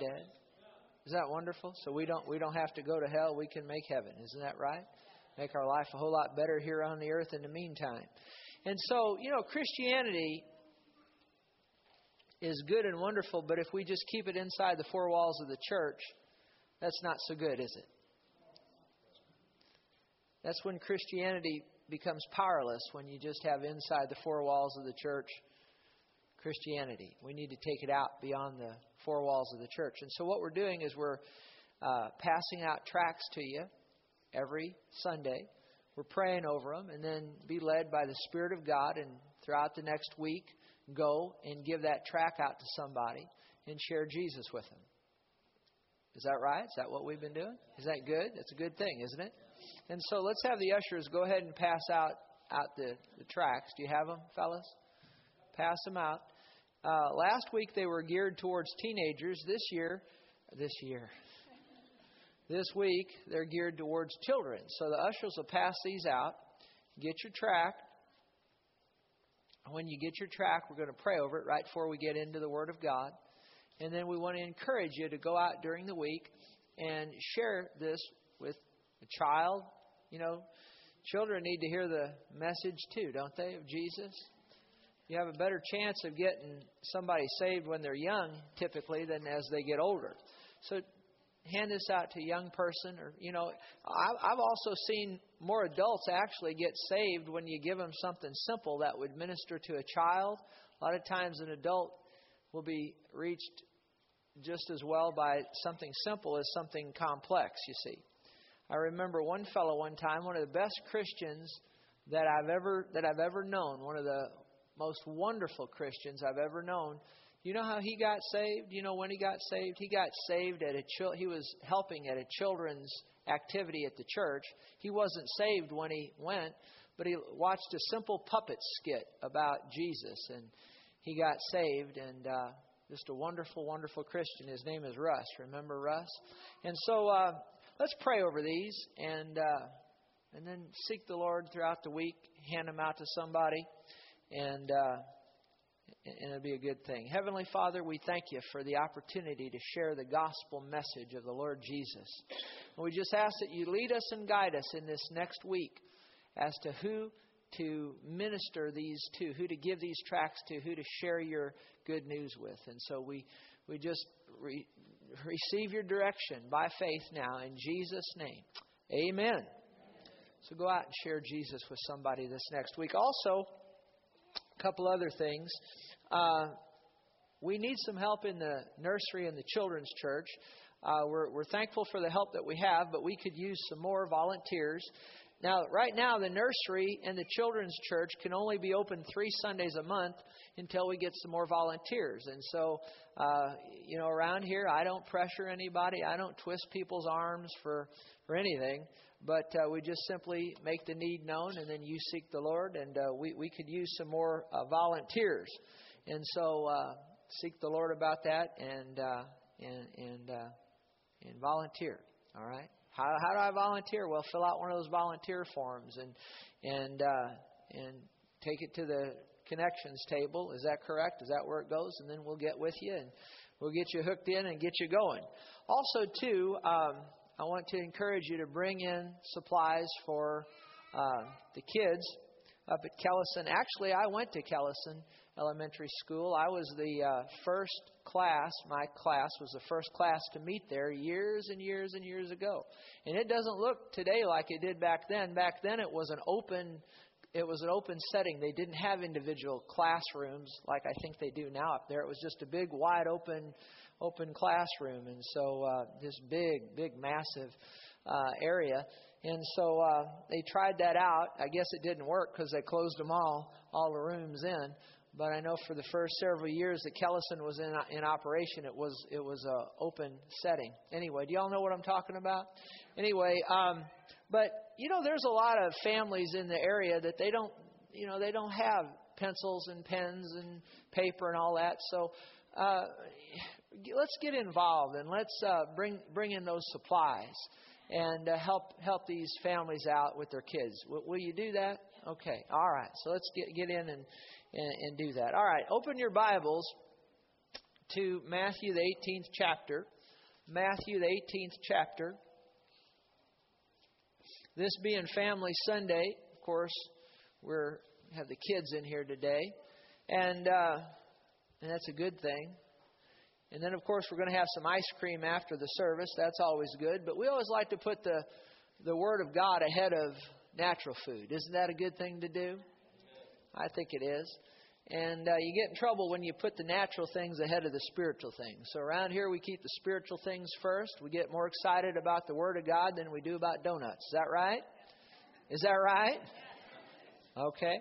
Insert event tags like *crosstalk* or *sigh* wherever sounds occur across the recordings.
dead. Is that wonderful? So we don't we don't have to go to hell. We can make heaven. Isn't that right? Make our life a whole lot better here on the earth in the meantime. And so, you know, Christianity is good and wonderful, but if we just keep it inside the four walls of the church, that's not so good, is it? That's when Christianity becomes powerless, when you just have inside the four walls of the church Christianity. We need to take it out beyond the four walls of the church. And so, what we're doing is we're uh, passing out tracts to you every Sunday. We're praying over them, and then be led by the Spirit of God. And throughout the next week, go and give that tract out to somebody and share Jesus with them. Is that right? Is that what we've been doing? Is that good? That's a good thing, isn't it? And so let's have the ushers go ahead and pass out out the, the tracts. Do you have them, fellas? Pass them out. Uh, last week they were geared towards teenagers. This year, this year, this week they're geared towards children. So the ushers will pass these out. Get your tract when you get your tract, we're going to pray over it right before we get into the Word of God. And then we want to encourage you to go out during the week and share this with a child. You know, children need to hear the message too, don't they, of Jesus? You have a better chance of getting somebody saved when they're young, typically, than as they get older. So hand this out to a young person or you know i've also seen more adults actually get saved when you give them something simple that would minister to a child a lot of times an adult will be reached just as well by something simple as something complex you see i remember one fellow one time one of the best christians that i've ever that i've ever known one of the most wonderful christians i've ever known you know how he got saved? You know when he got saved? He got saved at a chil- he was helping at a children's activity at the church. He wasn't saved when he went, but he watched a simple puppet skit about Jesus and he got saved and uh just a wonderful wonderful Christian. His name is Russ. Remember Russ? And so uh let's pray over these and uh and then seek the Lord throughout the week, hand them out to somebody and uh and it'll be a good thing. Heavenly Father, we thank you for the opportunity to share the gospel message of the Lord Jesus. And we just ask that you lead us and guide us in this next week as to who to minister these to, who to give these tracts to, who to share your good news with. And so we, we just re- receive your direction by faith now in Jesus' name. Amen. So go out and share Jesus with somebody this next week. Also, a couple other things. Uh, we need some help in the nursery and the children's church. Uh, we're, we're thankful for the help that we have, but we could use some more volunteers. Now, right now, the nursery and the children's church can only be open three Sundays a month until we get some more volunteers. And so, uh, you know, around here, I don't pressure anybody. I don't twist people's arms for for anything. But uh, we just simply make the need known, and then you seek the Lord, and uh, we we could use some more uh, volunteers. And so uh, seek the Lord about that and uh, and and uh, and volunteer. All right. How how do I volunteer? Well, fill out one of those volunteer forms and and uh, and take it to the connections table. Is that correct? Is that where it goes? And then we'll get with you and we'll get you hooked in and get you going. Also, too, um, I want to encourage you to bring in supplies for uh, the kids up at Kellison. Actually, I went to Kellison Elementary School. I was the uh, first class, my class was the first class to meet there years and years and years ago. And it doesn't look today like it did back then. Back then it was an open it was an open setting. They didn't have individual classrooms like I think they do now up there. It was just a big wide open open classroom and so uh this big big massive uh area and so uh, they tried that out. I guess it didn't work because they closed them all, all the rooms in. But I know for the first several years that Kellison was in in operation, it was it was a open setting. Anyway, do y'all know what I'm talking about? Anyway, um, but you know, there's a lot of families in the area that they don't, you know, they don't have pencils and pens and paper and all that. So uh, let's get involved and let's uh, bring bring in those supplies and uh, help help these families out with their kids. W- will you do that? Okay. All right. So let's get get in and, and and do that. All right. Open your Bibles to Matthew, the 18th chapter. Matthew, the 18th chapter. This being Family Sunday, of course, we're have the kids in here today, and uh, and that's a good thing. And then, of course, we're going to have some ice cream after the service. That's always good. But we always like to put the the Word of God ahead of natural food. Isn't that a good thing to do? I think it is. And uh, you get in trouble when you put the natural things ahead of the spiritual things. So around here, we keep the spiritual things first. We get more excited about the Word of God than we do about donuts. Is that right? Is that right? Okay.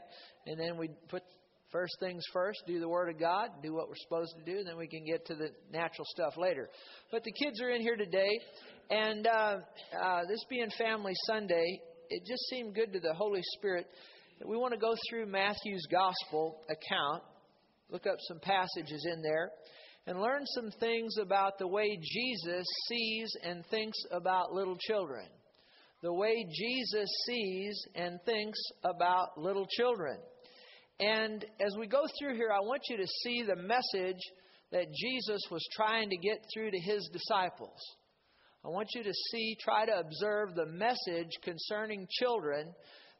And then we put first things first, do the Word of God, do what we're supposed to do, and then we can get to the natural stuff later. But the kids are in here today, and uh, uh, this being Family Sunday, it just seemed good to the Holy Spirit we want to go through Matthew's gospel account, look up some passages in there, and learn some things about the way Jesus sees and thinks about little children. The way Jesus sees and thinks about little children. And as we go through here, I want you to see the message that Jesus was trying to get through to his disciples. I want you to see, try to observe the message concerning children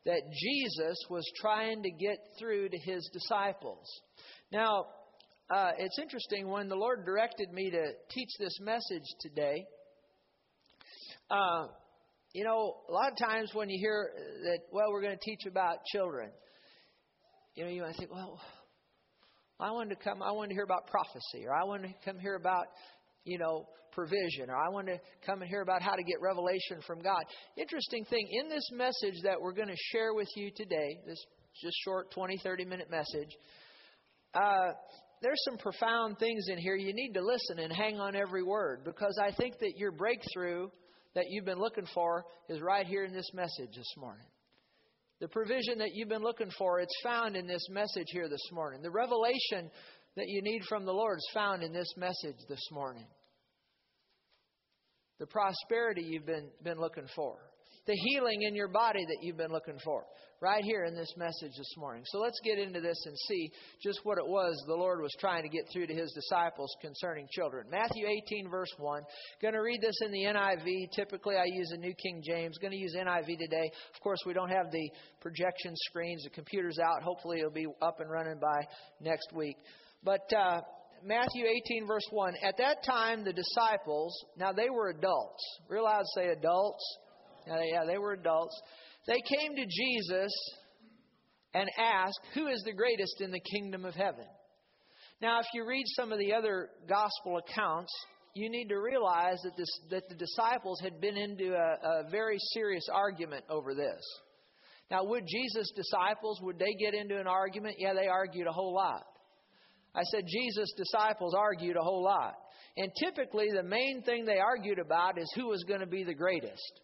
that Jesus was trying to get through to his disciples. Now, uh, it's interesting when the Lord directed me to teach this message today. Uh, you know, a lot of times when you hear that, well, we're going to teach about children, you know, you might think, well, I wanted to come, I wanted to hear about prophecy, or I wanted to come hear about, you know, provision, or I want to come and hear about how to get revelation from God. Interesting thing, in this message that we're going to share with you today, this just short 20, 30 minute message, uh, there's some profound things in here. You need to listen and hang on every word because I think that your breakthrough that you've been looking for is right here in this message this morning. The provision that you've been looking for, it's found in this message here this morning. The revelation that you need from the Lord is found in this message this morning the prosperity you've been, been looking for, the healing in your body that you've been looking for, right here in this message this morning. So let's get into this and see just what it was the Lord was trying to get through to his disciples concerning children. Matthew 18, verse 1. Going to read this in the NIV. Typically, I use a New King James. Going to use NIV today. Of course, we don't have the projection screens, the computer's out. Hopefully, it'll be up and running by next week. But uh, Matthew 18, verse 1. At that time, the disciples, now they were adults. To say adults? Yeah, yeah, they were adults. They came to Jesus and asked, Who is the greatest in the kingdom of heaven? Now, if you read some of the other gospel accounts, you need to realize that, this, that the disciples had been into a, a very serious argument over this. Now, would Jesus' disciples, would they get into an argument? Yeah, they argued a whole lot. I said Jesus' disciples argued a whole lot. And typically, the main thing they argued about is who was going to be the greatest.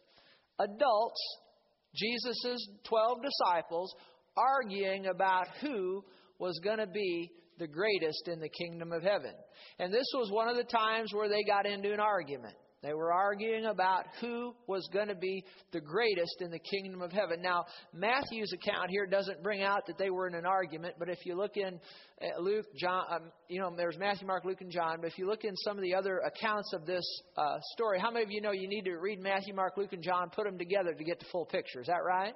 Adults, Jesus' 12 disciples, arguing about who was going to be the greatest in the kingdom of heaven. And this was one of the times where they got into an argument. They were arguing about who was going to be the greatest in the kingdom of heaven. Now, Matthew's account here doesn't bring out that they were in an argument, but if you look in uh, Luke, John, um, you know, there's Matthew, Mark, Luke, and John, but if you look in some of the other accounts of this uh, story, how many of you know you need to read Matthew, Mark, Luke, and John, put them together to get the full picture? Is that right?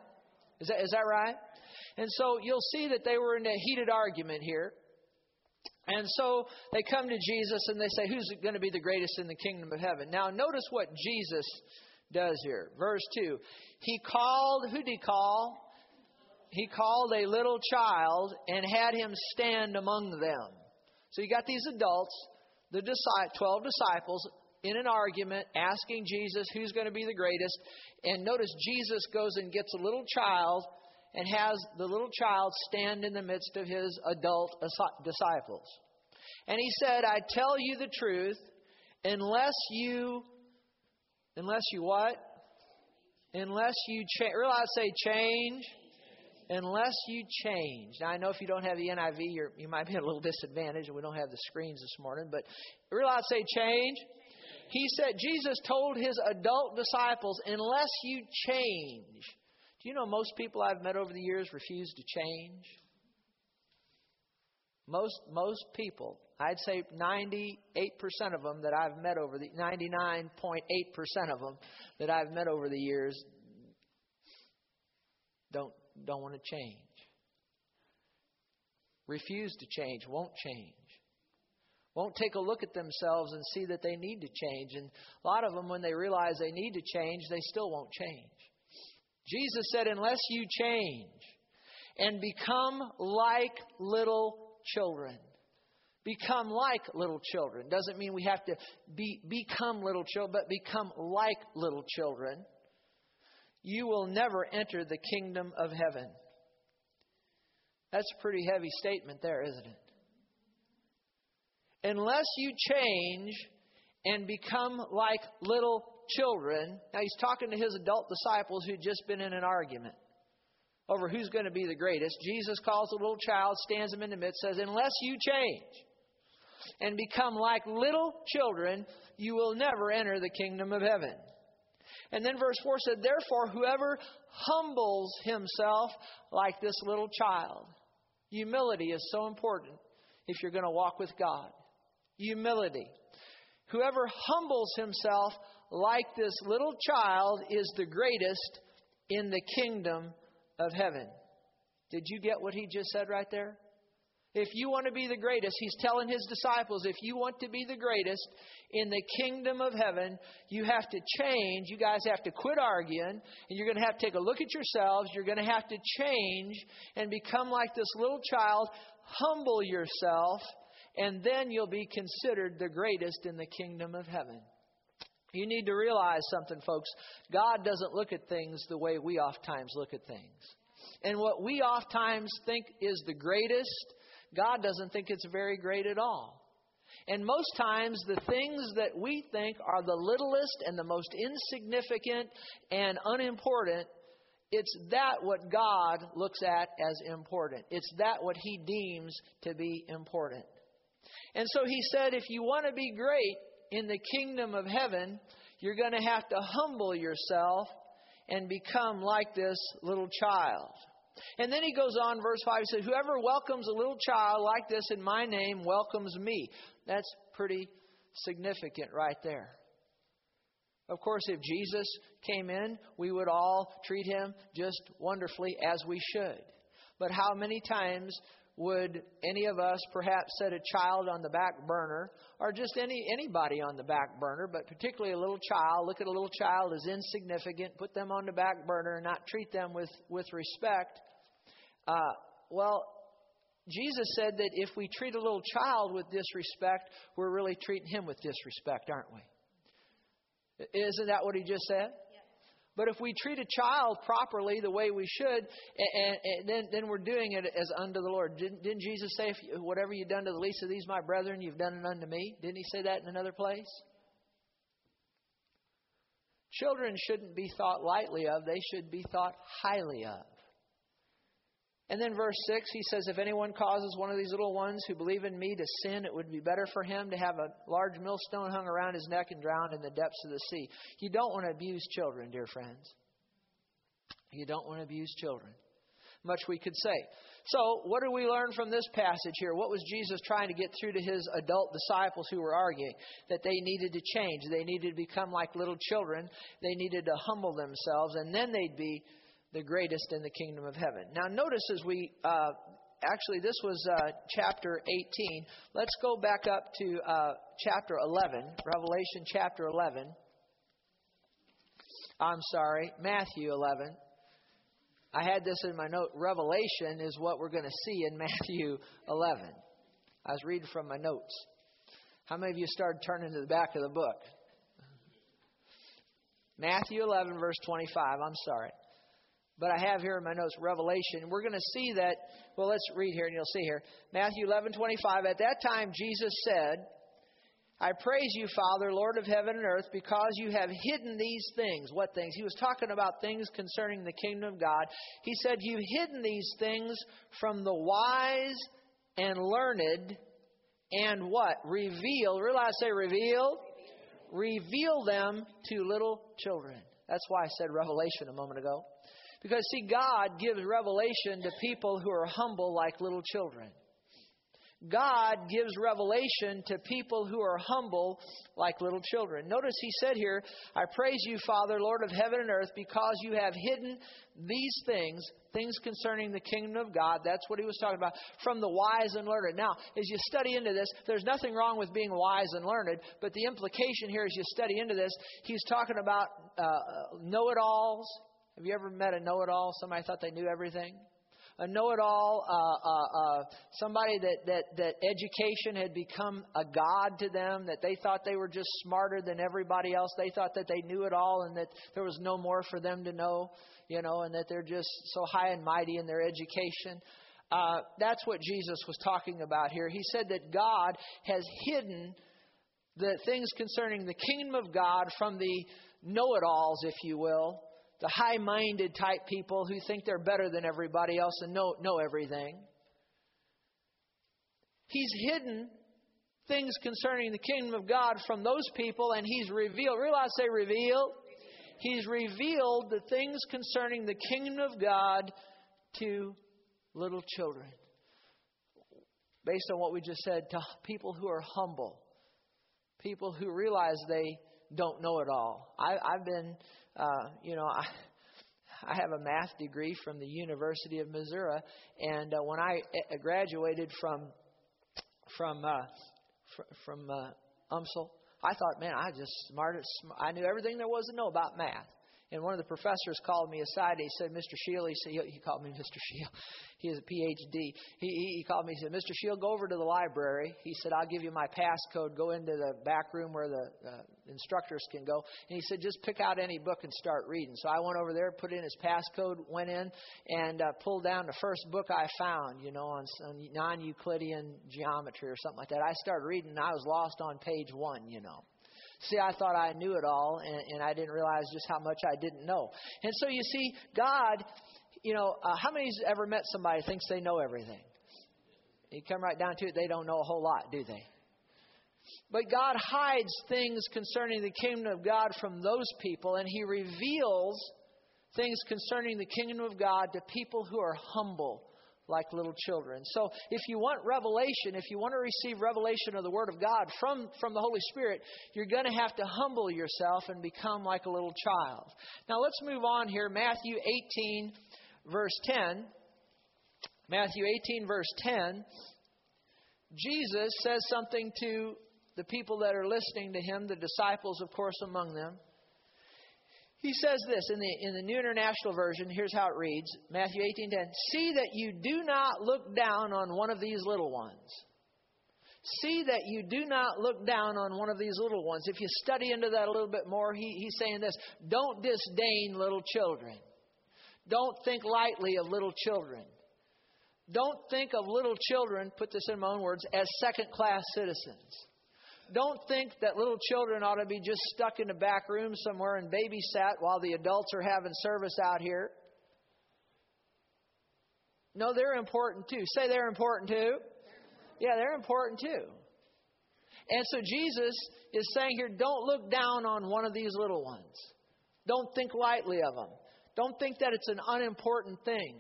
Is that, is that right? And so you'll see that they were in a heated argument here. And so they come to Jesus and they say, Who's going to be the greatest in the kingdom of heaven? Now, notice what Jesus does here. Verse 2. He called, who did he call? He called a little child and had him stand among them. So you got these adults, the 12 disciples, in an argument asking Jesus who's going to be the greatest. And notice Jesus goes and gets a little child and has the little child stand in the midst of his adult disciples. And he said, I tell you the truth, unless you, unless you what? Unless you change, realize say change. Unless you change. Now, I know if you don't have the NIV, you're, you might be at a little disadvantage, and we don't have the screens this morning, but realize say change. He said, Jesus told his adult disciples, unless you change, do you know most people I've met over the years refuse to change? Most, most people I'd say 98% of them that I've met over the 99.8% of them that I've met over the years don't don't want to change. Refuse to change, won't change. Won't take a look at themselves and see that they need to change. And a lot of them, when they realize they need to change, they still won't change. Jesus said, Unless you change and become like little children, become like little children. Doesn't mean we have to be, become little children, but become like little children. You will never enter the kingdom of heaven. That's a pretty heavy statement there, isn't it? Unless you change and become like little children. Now, he's talking to his adult disciples who'd just been in an argument over who's going to be the greatest. Jesus calls a little child, stands him in the midst, says, Unless you change and become like little children, you will never enter the kingdom of heaven. And then verse 4 said, Therefore, whoever humbles himself like this little child. Humility is so important if you're going to walk with God. Humility. Whoever humbles himself like this little child is the greatest in the kingdom of heaven. Did you get what he just said right there? If you want to be the greatest, he's telling his disciples, if you want to be the greatest in the kingdom of heaven, you have to change. You guys have to quit arguing, and you're going to have to take a look at yourselves. You're going to have to change and become like this little child. Humble yourself, and then you'll be considered the greatest in the kingdom of heaven. You need to realize something, folks. God doesn't look at things the way we oftentimes look at things. And what we oftentimes think is the greatest, God doesn't think it's very great at all. And most times, the things that we think are the littlest and the most insignificant and unimportant, it's that what God looks at as important. It's that what He deems to be important. And so He said, if you want to be great, in the kingdom of heaven, you're going to have to humble yourself and become like this little child. And then he goes on, verse 5, he says, Whoever welcomes a little child like this in my name welcomes me. That's pretty significant right there. Of course, if Jesus came in, we would all treat him just wonderfully as we should. But how many times would any of us perhaps set a child on the back burner or just any anybody on the back burner but particularly a little child look at a little child as insignificant put them on the back burner and not treat them with with respect. Uh, well jesus said that if we treat a little child with disrespect we're really treating him with disrespect aren't we? Isn't that what he just said but if we treat a child properly the way we should, and, and then, then we're doing it as unto the Lord. Didn't, didn't Jesus say, if whatever you've done to the least of these, my brethren, you've done it unto me? Didn't he say that in another place? Children shouldn't be thought lightly of, they should be thought highly of. And then verse 6, he says, If anyone causes one of these little ones who believe in me to sin, it would be better for him to have a large millstone hung around his neck and drowned in the depths of the sea. You don't want to abuse children, dear friends. You don't want to abuse children. Much we could say. So, what do we learn from this passage here? What was Jesus trying to get through to his adult disciples who were arguing? That they needed to change. They needed to become like little children. They needed to humble themselves, and then they'd be the greatest in the kingdom of heaven. Now, notice as we uh, actually, this was uh, chapter 18. Let's go back up to uh, chapter 11, Revelation chapter 11. I'm sorry, Matthew 11. I had this in my note. Revelation is what we're going to see in *laughs* Matthew 11. I was reading from my notes. How many of you started turning to the back of the book? Matthew 11, verse 25. I'm sorry. But I have here in my notes Revelation. We're going to see that. Well, let's read here and you'll see here. Matthew 11, 25. At that time, Jesus said, I praise you, Father, Lord of heaven and earth, because you have hidden these things. What things? He was talking about things concerning the kingdom of God. He said, You've hidden these things from the wise and learned, and what? Reveal. Realize, say, reveal. Reveal them to little children. That's why I said revelation a moment ago. Because, see, God gives revelation to people who are humble like little children. God gives revelation to people who are humble like little children. Notice he said here, I praise you, Father, Lord of heaven and earth, because you have hidden these things, things concerning the kingdom of God. That's what he was talking about, from the wise and learned. Now, as you study into this, there's nothing wrong with being wise and learned, but the implication here as you study into this, he's talking about uh, know it alls. Have you ever met a know it all? Somebody thought they knew everything? a know-it-all, uh, uh, uh, somebody that, that, that education had become a god to them, that they thought they were just smarter than everybody else. They thought that they knew it all and that there was no more for them to know, you know, and that they're just so high and mighty in their education. Uh, that's what Jesus was talking about here. He said that God has hidden the things concerning the kingdom of God from the know it alls, if you will, the high minded type people who think they're better than everybody else and know, know everything. He's hidden things concerning the kingdom of God from those people, and He's revealed. Realize, say, revealed. He's revealed the things concerning the kingdom of God to little children. Based on what we just said, to people who are humble, people who realize they don't know it all. I, I've been uh, you know, *laughs* I, I have a math degree from the University of Missouri, and uh, when I uh, graduated from from uh, fr- from uh, UMSL, I thought, man, I just smartest. I knew everything there was to know about math. And one of the professors called me aside. He said, Mr. Shield, he, said, he called me *laughs* Mr. Shield. He has a PhD. He, he, he called me. He said, Mr. Shield, go over to the library. He said, I'll give you my passcode. Go into the back room where the uh, instructors can go. And he said, just pick out any book and start reading. So I went over there, put in his passcode, went in, and uh, pulled down the first book I found, you know, on, on non Euclidean geometry or something like that. I started reading, and I was lost on page one, you know. See, I thought I knew it all, and, and I didn't realize just how much I didn't know. And so you see, God, you know, uh, how many's ever met somebody thinks they know everything? You come right down to it, they don't know a whole lot, do they? But God hides things concerning the kingdom of God from those people, and He reveals things concerning the kingdom of God to people who are humble like little children. So if you want revelation, if you want to receive revelation of the Word of God from, from the Holy Spirit, you're going to have to humble yourself and become like a little child. Now let's move on here. Matthew 18, verse 10. Matthew 18, verse 10. Jesus says something to the people that are listening to him, the disciples, of course, among them. He says this in the, in the New International Version. Here's how it reads Matthew 18:10. See that you do not look down on one of these little ones. See that you do not look down on one of these little ones. If you study into that a little bit more, he, he's saying this don't disdain little children. Don't think lightly of little children. Don't think of little children, put this in my own words, as second class citizens don't think that little children ought to be just stuck in a back room somewhere and babysat while the adults are having service out here. No, they're important too. Say they're important too. Yeah, they're important too. And so Jesus is saying here don't look down on one of these little ones. Don't think lightly of them. Don't think that it's an unimportant thing,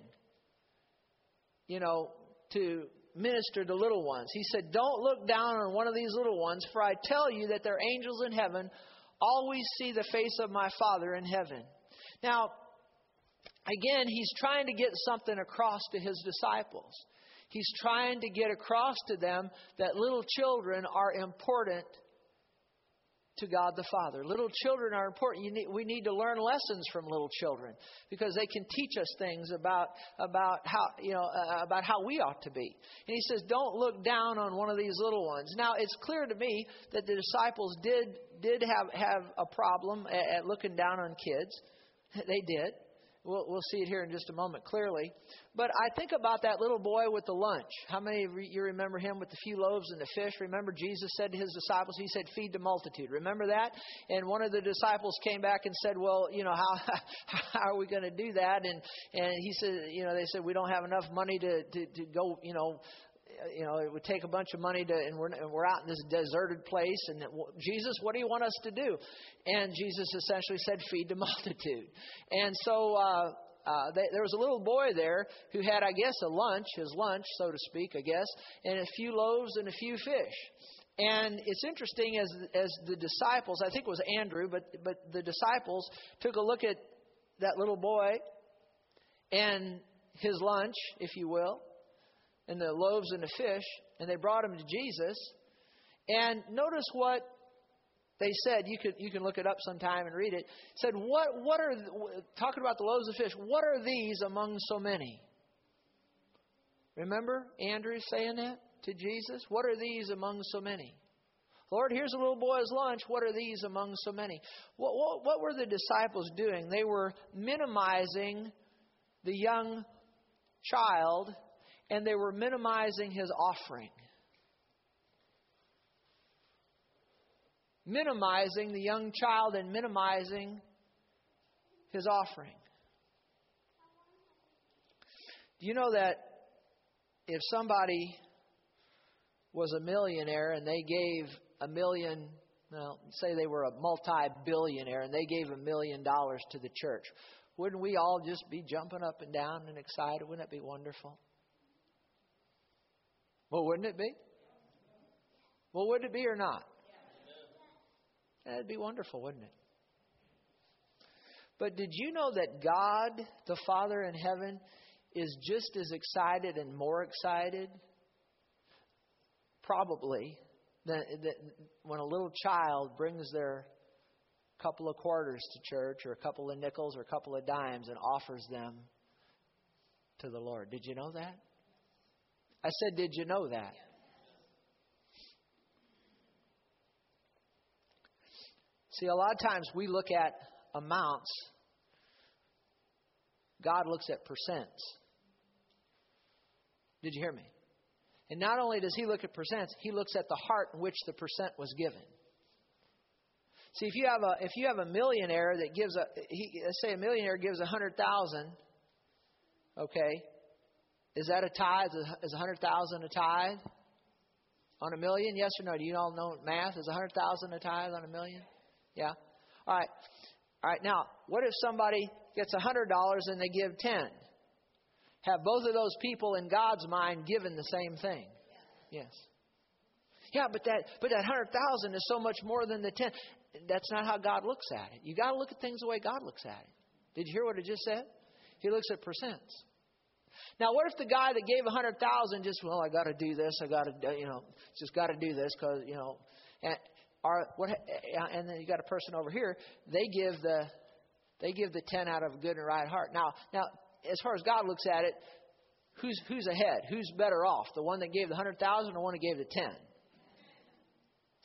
you know, to minister to little ones. He said, Don't look down on one of these little ones, for I tell you that their angels in heaven always see the face of my Father in heaven. Now, again, he's trying to get something across to his disciples. He's trying to get across to them that little children are important to God the Father. Little children are important. Need, we need to learn lessons from little children because they can teach us things about about how you know uh, about how we ought to be. And he says, "Don't look down on one of these little ones." Now, it's clear to me that the disciples did did have have a problem at, at looking down on kids. They did. We'll, we'll see it here in just a moment clearly. But I think about that little boy with the lunch. How many of you remember him with the few loaves and the fish? Remember Jesus said to his disciples, He said, Feed the multitude. Remember that? And one of the disciples came back and said, Well, you know, how, *laughs* how are we going to do that? And, and he said, You know, they said, We don't have enough money to, to, to go, you know, you know, it would take a bunch of money to, and we're, and we're out in this deserted place. And Jesus, what do you want us to do? And Jesus essentially said, feed the *laughs* multitude. And so, uh, uh, they, there was a little boy there who had, I guess, a lunch, his lunch, so to speak, I guess, and a few loaves and a few fish. And it's interesting as as the disciples, I think it was Andrew, but but the disciples took a look at that little boy and his lunch, if you will, and the loaves and the fish, and they brought them to Jesus. And notice what they said. You could you can look it up sometime and read it. Said what what are talking about the loaves of fish? What are these among so many? Remember Andrew saying that to Jesus? What are these among so many? Lord, here's a little boy's lunch. What are these among so many? What, what, what were the disciples doing? They were minimizing the young child and they were minimizing his offering. Minimizing the young child and minimizing his offering. Do you know that if somebody was a millionaire and they gave a million, well, say they were a multi billionaire and they gave a million dollars to the church, wouldn't we all just be jumping up and down and excited? Wouldn't that be wonderful? Well, wouldn't it be? Well, would it be or not? That'd be wonderful, wouldn't it? But did you know that God, the Father in heaven, is just as excited and more excited, probably, than, than when a little child brings their couple of quarters to church or a couple of nickels or a couple of dimes and offers them to the Lord. Did you know that? I said, Did you know that? See, a lot of times we look at amounts, God looks at percents. Did you hear me? And not only does he look at percents, he looks at the heart in which the percent was given. See, if you have a if you have a millionaire that gives a he, let's say a millionaire gives a hundred thousand, okay, is that a tithe? Is a hundred thousand a tithe on a million? Yes or no? Do you all know math? Is a hundred thousand a tithe on a million? Yeah. All right. All right. Now, what if somebody gets a hundred dollars and they give ten? Have both of those people in God's mind given the same thing? Yes. Yeah, but that but that hundred thousand is so much more than the ten that's not how God looks at it. You got to look at things the way God looks at it. Did you hear what I just said? He looks at percents. Now, what if the guy that gave a hundred thousand just well, I got to do this, I got to, uh, you know, just got to do this because you know, and are what, uh, and then you got a person over here. They give the, they give the ten out of a good and right heart. Now, now, as far as God looks at it, who's who's ahead? Who's better off? The one that gave the hundred thousand, or the one that gave the ten?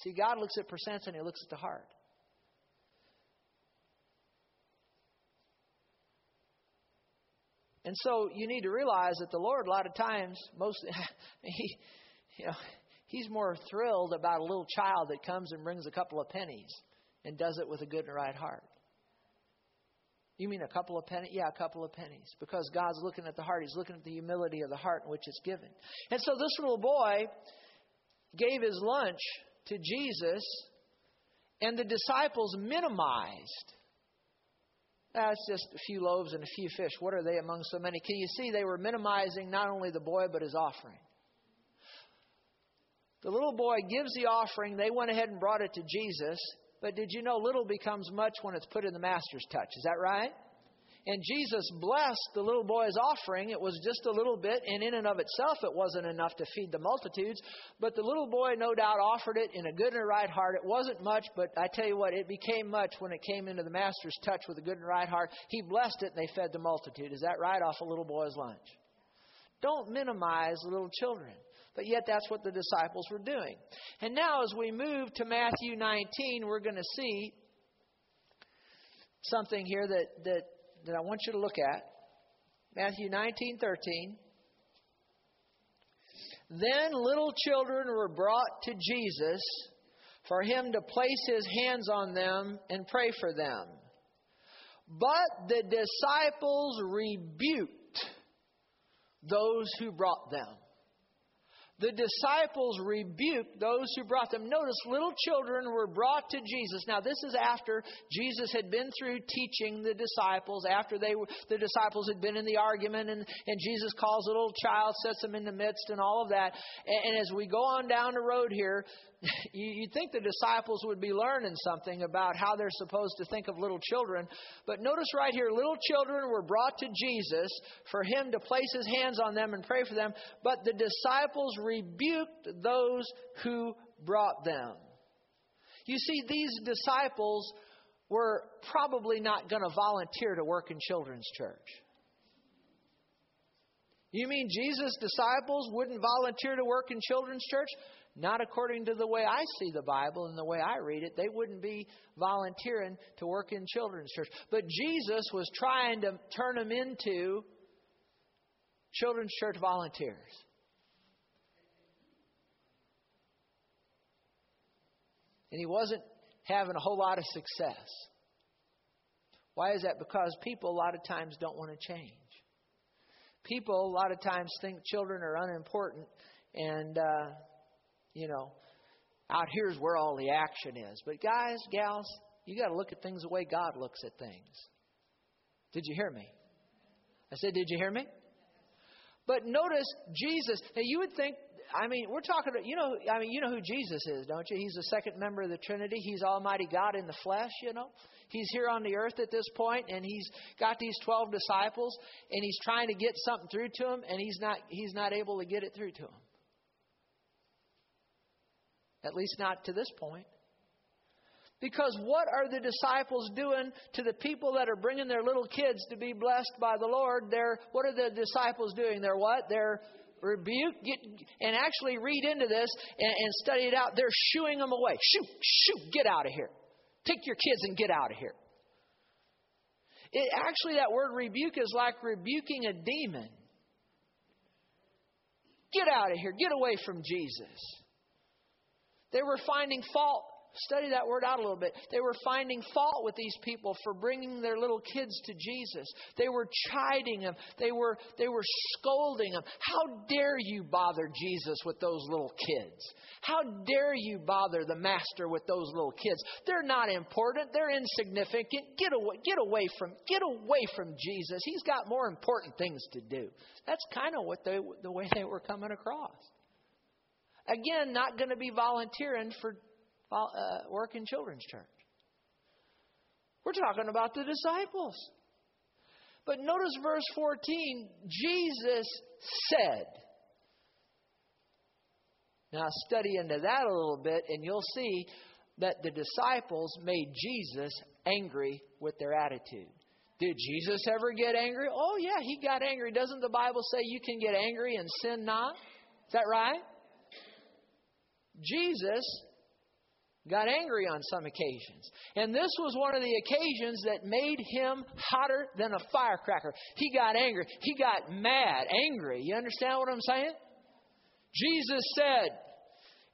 See, God looks at percents and He looks at the heart. And so you need to realize that the Lord, a lot of times, most *laughs* he, you know, He's more thrilled about a little child that comes and brings a couple of pennies and does it with a good and right heart. You mean a couple of pennies? Yeah, a couple of pennies. Because God's looking at the heart. He's looking at the humility of the heart in which it's given. And so this little boy gave his lunch to Jesus, and the disciples minimized. That's just a few loaves and a few fish. What are they among so many? Can you see they were minimizing not only the boy, but his offering? The little boy gives the offering. They went ahead and brought it to Jesus. But did you know little becomes much when it's put in the master's touch? Is that right? And Jesus blessed the little boy's offering. It was just a little bit, and in and of itself, it wasn't enough to feed the multitudes. But the little boy, no doubt, offered it in a good and a right heart. It wasn't much, but I tell you what, it became much when it came into the master's touch with a good and right heart. He blessed it, and they fed the multitude. Is that right? Off a little boy's lunch. Don't minimize little children. But yet, that's what the disciples were doing. And now, as we move to Matthew 19, we're going to see something here that, that that I want you to look at. Matthew 19:13. Then little children were brought to Jesus for him to place his hands on them and pray for them. But the disciples rebuked those who brought them. The disciples rebuked those who brought them. Notice, little children were brought to Jesus. Now, this is after Jesus had been through teaching the disciples, after they were, the disciples had been in the argument, and, and Jesus calls a little child, sets them in the midst, and all of that. And, and as we go on down the road here, *laughs* you, would think the disciples would be learning something about how they're supposed to think of little children. But notice right here, little children were brought to Jesus for him to place his hands on them and pray for them. But the disciples rebuked those who brought them. You see, these disciples were probably not going to volunteer to work in children's church. You mean Jesus' disciples wouldn't volunteer to work in children's church? Not according to the way I see the Bible and the way I read it. They wouldn't be volunteering to work in children's church. But Jesus was trying to turn them into children's church volunteers. And he wasn't having a whole lot of success. Why is that? Because people a lot of times don't want to change. People a lot of times think children are unimportant and uh, you know, out here's where all the action is. But guys, gals, you got to look at things the way God looks at things. Did you hear me? I said, Did you hear me? But notice Jesus. Now you would think. I mean, we're talking. You know. I mean, you know who Jesus is, don't you? He's the second member of the Trinity. He's Almighty God in the flesh. You know. He's here on the earth at this point, and he's got these twelve disciples, and he's trying to get something through to them, and he's not. He's not able to get it through to them. At least not to this point. Because what are the disciples doing to the people that are bringing their little kids to be blessed by the Lord? They're, what are the disciples doing? They're what? They're rebuke, and actually read into this and, and study it out. They're shooing them away. Shoot, shoot, get out of here. Take your kids and get out of here. It, actually, that word rebuke is like rebuking a demon. Get out of here. Get away from Jesus. They were finding fault. Study that word out a little bit. They were finding fault with these people for bringing their little kids to Jesus. They were chiding them. They were, they were scolding them. How dare you bother Jesus with those little kids? How dare you bother the master with those little kids? They're not important. They're insignificant. Get away, get away from, get away from Jesus. He's got more important things to do. That's kind of what they, the way they were coming across. Again, not going to be volunteering for uh, work in children's church. We're talking about the disciples. But notice verse 14 Jesus said. Now, study into that a little bit, and you'll see that the disciples made Jesus angry with their attitude. Did Jesus ever get angry? Oh, yeah, he got angry. Doesn't the Bible say you can get angry and sin not? Is that right? Jesus got angry on some occasions. And this was one of the occasions that made him hotter than a firecracker. He got angry. He got mad, angry. You understand what I'm saying? Jesus said,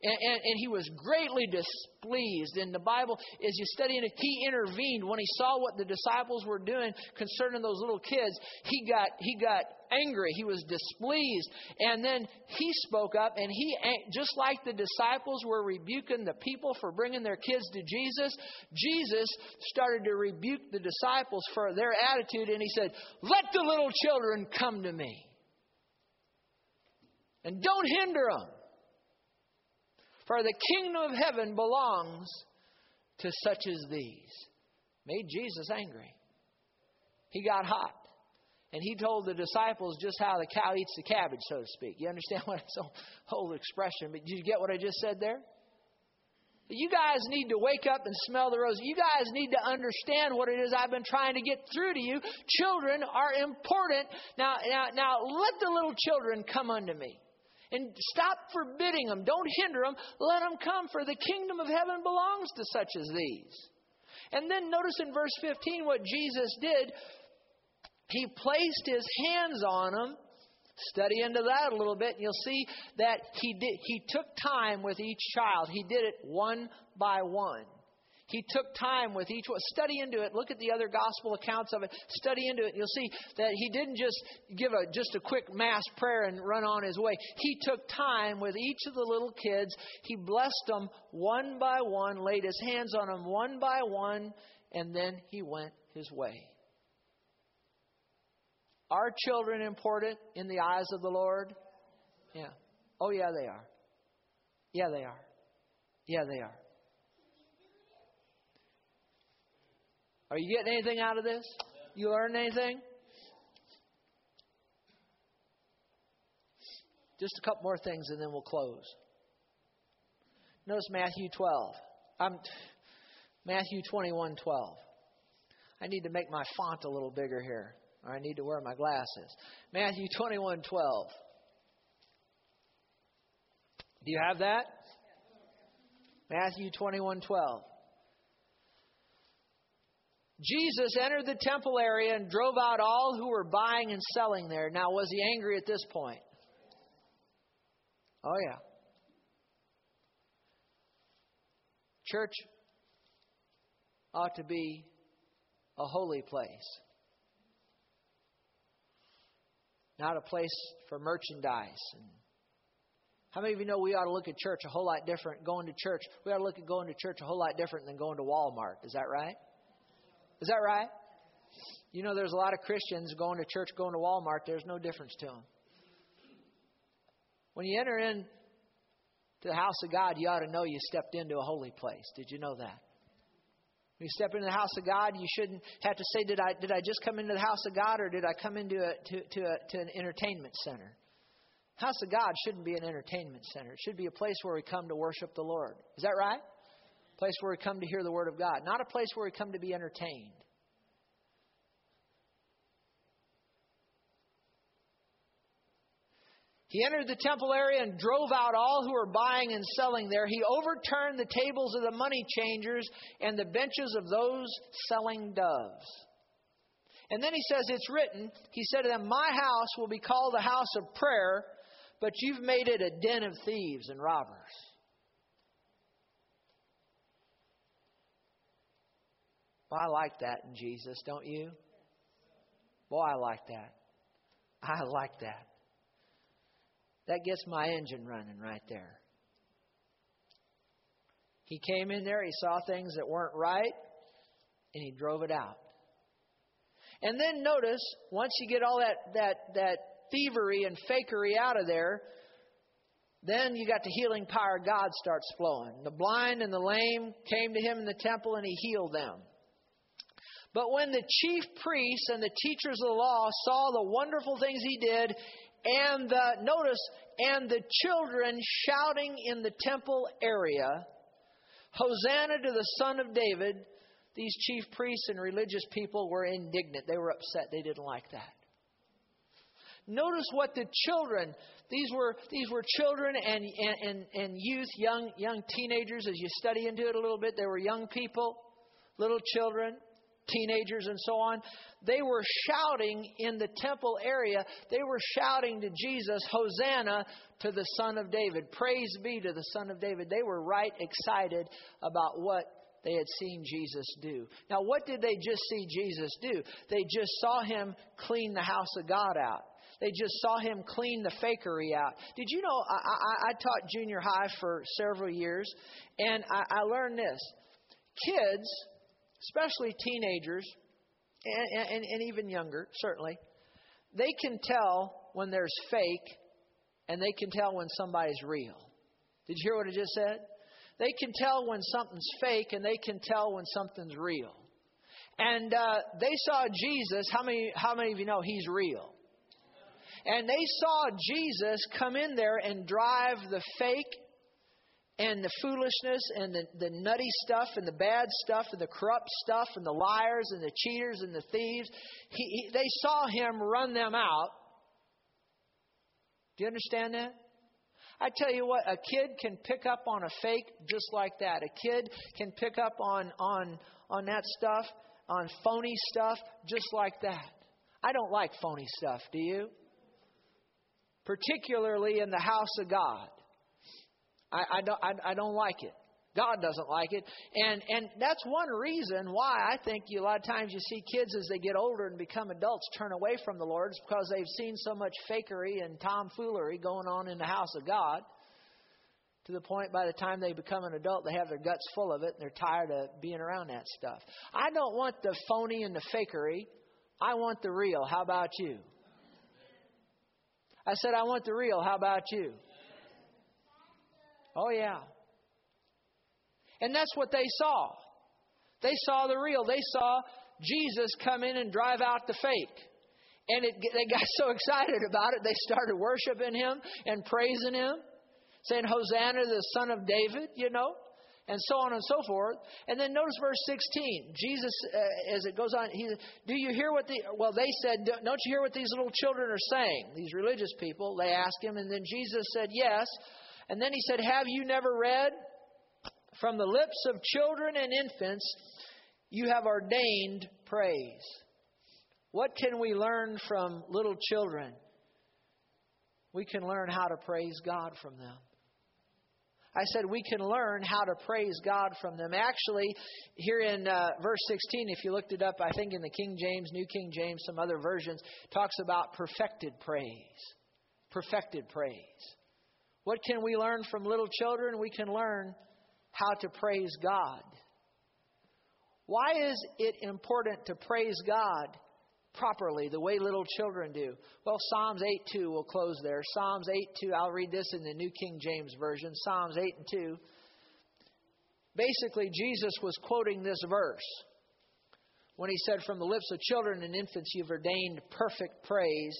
and, and, and, he was greatly displeased. In the Bible, as you study it, he intervened when he saw what the disciples were doing concerning those little kids. He got he got angry. He was displeased, and then he spoke up, and he just like the disciples were rebuking the people for bringing their kids to Jesus. Jesus started to rebuke the disciples for their attitude, and he said, "Let the little children come to me, and don't hinder them." For the kingdom of heaven belongs to such as these. Made Jesus angry. He got hot. And he told the disciples just how the cow eats the cabbage, so to speak. You understand *laughs* what it's whole expression, but did you get what I just said there? You guys need to wake up and smell the roses. You guys need to understand what it is I've been trying to get through to you. Children are important. Now, now, now let the little children come unto me. And stop forbidding them. Don't hinder them. Let them come, for the kingdom of heaven belongs to such as these. And then notice in verse 15 what Jesus did. He placed his hands on them. Study into that a little bit, and you'll see that he did, he took time with each child. He did it one by one. He took time with each one. Study into it. Look at the other gospel accounts of it. Study into it. You'll see that he didn't just give a just a quick mass prayer and run on his way. He took time with each of the little kids. He blessed them one by one, laid his hands on them one by one, and then he went his way. Are children important in the eyes of the Lord? Yeah. Oh, yeah, they are. Yeah, they are. Yeah, they are. Are you getting anything out of this? You learn anything? Just a couple more things and then we'll close. Notice Matthew 12. I'm Matthew 21 12. I need to make my font a little bigger here, or I need to wear my glasses. Matthew 21 12. Do you have that? Matthew 21 12. Jesus entered the temple area and drove out all who were buying and selling there. Now, was he angry at this point? Oh, yeah. Church ought to be a holy place, not a place for merchandise. How many of you know we ought to look at church a whole lot different? Going to church, we ought to look at going to church a whole lot different than going to Walmart. Is that right? Is that right? You know, there's a lot of Christians going to church, going to Walmart. There's no difference to them. When you enter in to the house of God, you ought to know you stepped into a holy place. Did you know that? When you step into the house of God, you shouldn't have to say, "Did I did I just come into the house of God, or did I come into a, to to, a, to an entertainment center?" House of God shouldn't be an entertainment center. It should be a place where we come to worship the Lord. Is that right? Place where we come to hear the Word of God, not a place where we come to be entertained. He entered the temple area and drove out all who were buying and selling there. He overturned the tables of the money changers and the benches of those selling doves. And then he says, It's written, He said to them, My house will be called a house of prayer, but you've made it a den of thieves and robbers. Well, I like that in Jesus, don't you? Boy, I like that. I like that. That gets my engine running right there. He came in there, he saw things that weren't right, and he drove it out. And then notice, once you get all that, that, that thievery and fakery out of there, then you got the healing power of God starts flowing. The blind and the lame came to him in the temple and he healed them. But when the chief priests and the teachers of the law saw the wonderful things he did, and the, notice, and the children shouting in the temple area, Hosanna to the Son of David, these chief priests and religious people were indignant. They were upset. They didn't like that. Notice what the children, these were, these were children and, and, and youth, young, young teenagers, as you study into it a little bit, they were young people, little children teenagers and so on, they were shouting in the temple area, they were shouting to Jesus, Hosanna to the Son of David. Praise be to the Son of David. They were right excited about what they had seen Jesus do. Now, what did they just see Jesus do? They just saw him clean the house of God out. They just saw him clean the fakery out. Did you know I, I, I taught junior high for several years, and I, I learned this: kids especially teenagers, and, and, and even younger, certainly, they can tell when there's fake and they can tell when somebody's real. Did you hear what I just said? They can tell when something's fake and they can tell when something's real. And uh, they saw Jesus. How many? How many of you know He's real? And they saw Jesus come in there and drive the fake and the foolishness and the, the nutty stuff and the bad stuff and the corrupt stuff and the liars and the cheaters and the thieves. He, he, they saw him run them out. Do you understand that? I tell you what, a kid can pick up on a fake just like that. A kid can pick up on on on that stuff, on phony stuff just like that. I don't like phony stuff, do you? Particularly in the house of God. I, I, don't, I, I don't like it. God doesn't like it. And and that's one reason why I think you, a lot of times you see kids as they get older and become adults turn away from the Lord. It's because they've seen so much fakery and tomfoolery going on in the house of God. To the point by the time they become an adult, they have their guts full of it and they're tired of being around that stuff. I don't want the phony and the fakery. I want the real. How about you? I said, I want the real. How about you? Oh, yeah. And that's what they saw. They saw the real. They saw Jesus come in and drive out the fake. And it, they got *laughs* so excited about it, they started worshiping him and praising him, saying, Hosanna, the son of David, you know, and so on and so forth. And then notice verse 16. Jesus, uh, as it goes on, he, do you hear what the, well, they said, don't you hear what these little children are saying? These religious people, they asked him, and then Jesus said, yes. And then he said, have you never read? From the lips of children and infants, you have ordained praise. What can we learn from little children? We can learn how to praise God from them. I said we can learn how to praise God from them. Actually, here in uh, verse 16, if you looked it up, I think in the King James, New King James, some other versions, talks about perfected praise. Perfected praise. What can we learn from little children? We can learn how to praise God. Why is it important to praise God properly, the way little children do? Well, Psalms 8 2, we'll close there. Psalms 8 2, I'll read this in the New King James Version. Psalms 8 and 2. Basically, Jesus was quoting this verse when he said, From the lips of children and infants you've ordained perfect praise.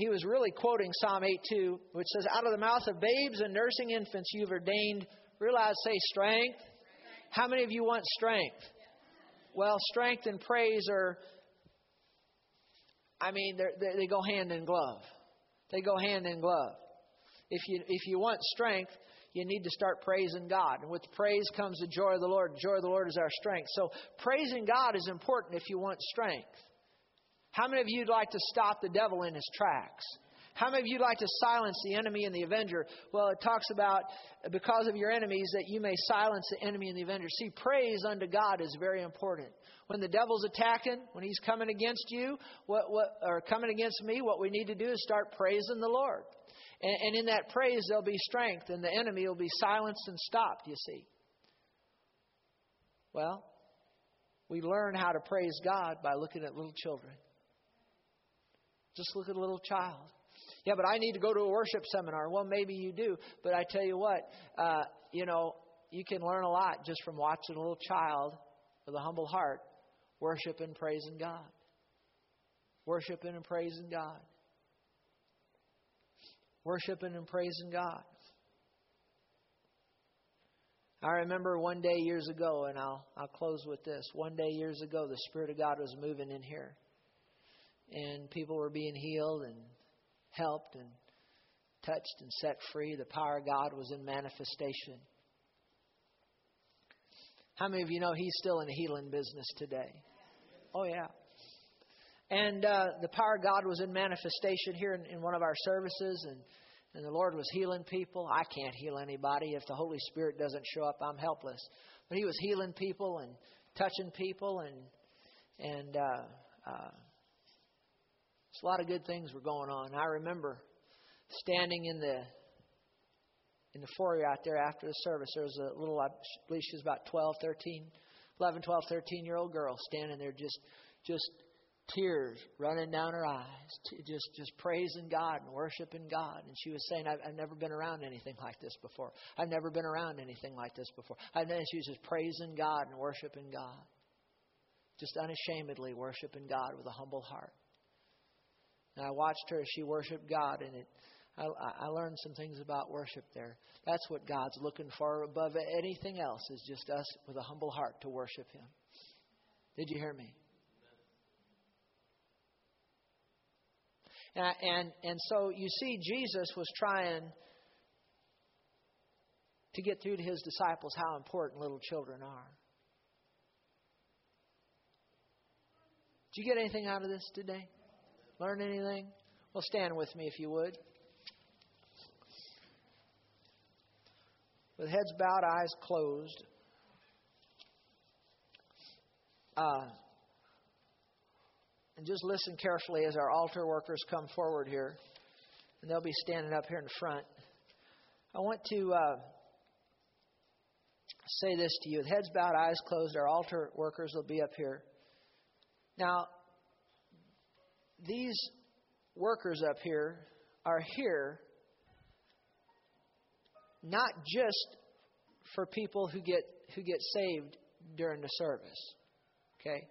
He was really quoting Psalm 8:2, which says, Out of the mouth of babes and nursing infants you've ordained Realize, say strength. How many of you want strength? Well, strength and praise are, I mean, they they go hand in glove. They go hand in glove. If you, if you want strength, you need to start praising God. And with praise comes the joy of the Lord. The joy of the Lord is our strength. So praising God is important if you want strength. How many of you would like to stop the devil in his tracks? How many of you'd like to silence the enemy and the avenger? Well, it talks about because of your enemies that you may silence the enemy and the avenger. See, praise unto God is very important. When the devil's attacking, when he's coming against you, what, what, or coming against me, what we need to do is start praising the Lord. And, and in that praise, there'll be strength, and the enemy will be silenced and stopped, you see. Well, we learn how to praise God by looking at little children. Just look at a little child. Yeah, but I need to go to a worship seminar. Well, maybe you do, but I tell you what, uh, you know, you can learn a lot just from watching a little child with a humble heart worshiping and praising God. Worshiping and praising God. Worshiping and praising God. I remember one day years ago, and I'll I'll close with this. One day years ago, the Spirit of God was moving in here, and people were being healed, and helped and touched and set free. The power of God was in manifestation. How many of you know He's still in the healing business today? Oh, yeah. And uh, the power of God was in manifestation here in, in one of our services, and, and the Lord was healing people. I can't heal anybody. If the Holy Spirit doesn't show up, I'm helpless. But He was healing people and touching people, and, and uh, uh, a lot of good things were going on. I remember standing in the in the foyer out there after the service. There was a little, I believe she was about 12, 13, 11, 12, 13 year old girl standing there, just just tears running down her eyes, just just praising God and worshiping God. And she was saying, "I've, I've never been around anything like this before. I've never been around anything like this before." And then she was just praising God and worshiping God, just unashamedly worshiping God with a humble heart. And I watched her as she worshiped God, and it, I, I learned some things about worship there. That's what God's looking for above anything else, is just us with a humble heart to worship Him. Did you hear me? And, and, and so you see, Jesus was trying to get through to his disciples how important little children are. Did you get anything out of this today? Learn anything? Well, stand with me if you would. with heads bowed, eyes closed. Uh, and just listen carefully as our altar workers come forward here. And they'll be standing up here in front. I want to uh, say this to you. With heads bowed, eyes closed, our altar workers will be up here. Now, these workers up here are here not just for people who get who get saved during the service. Okay?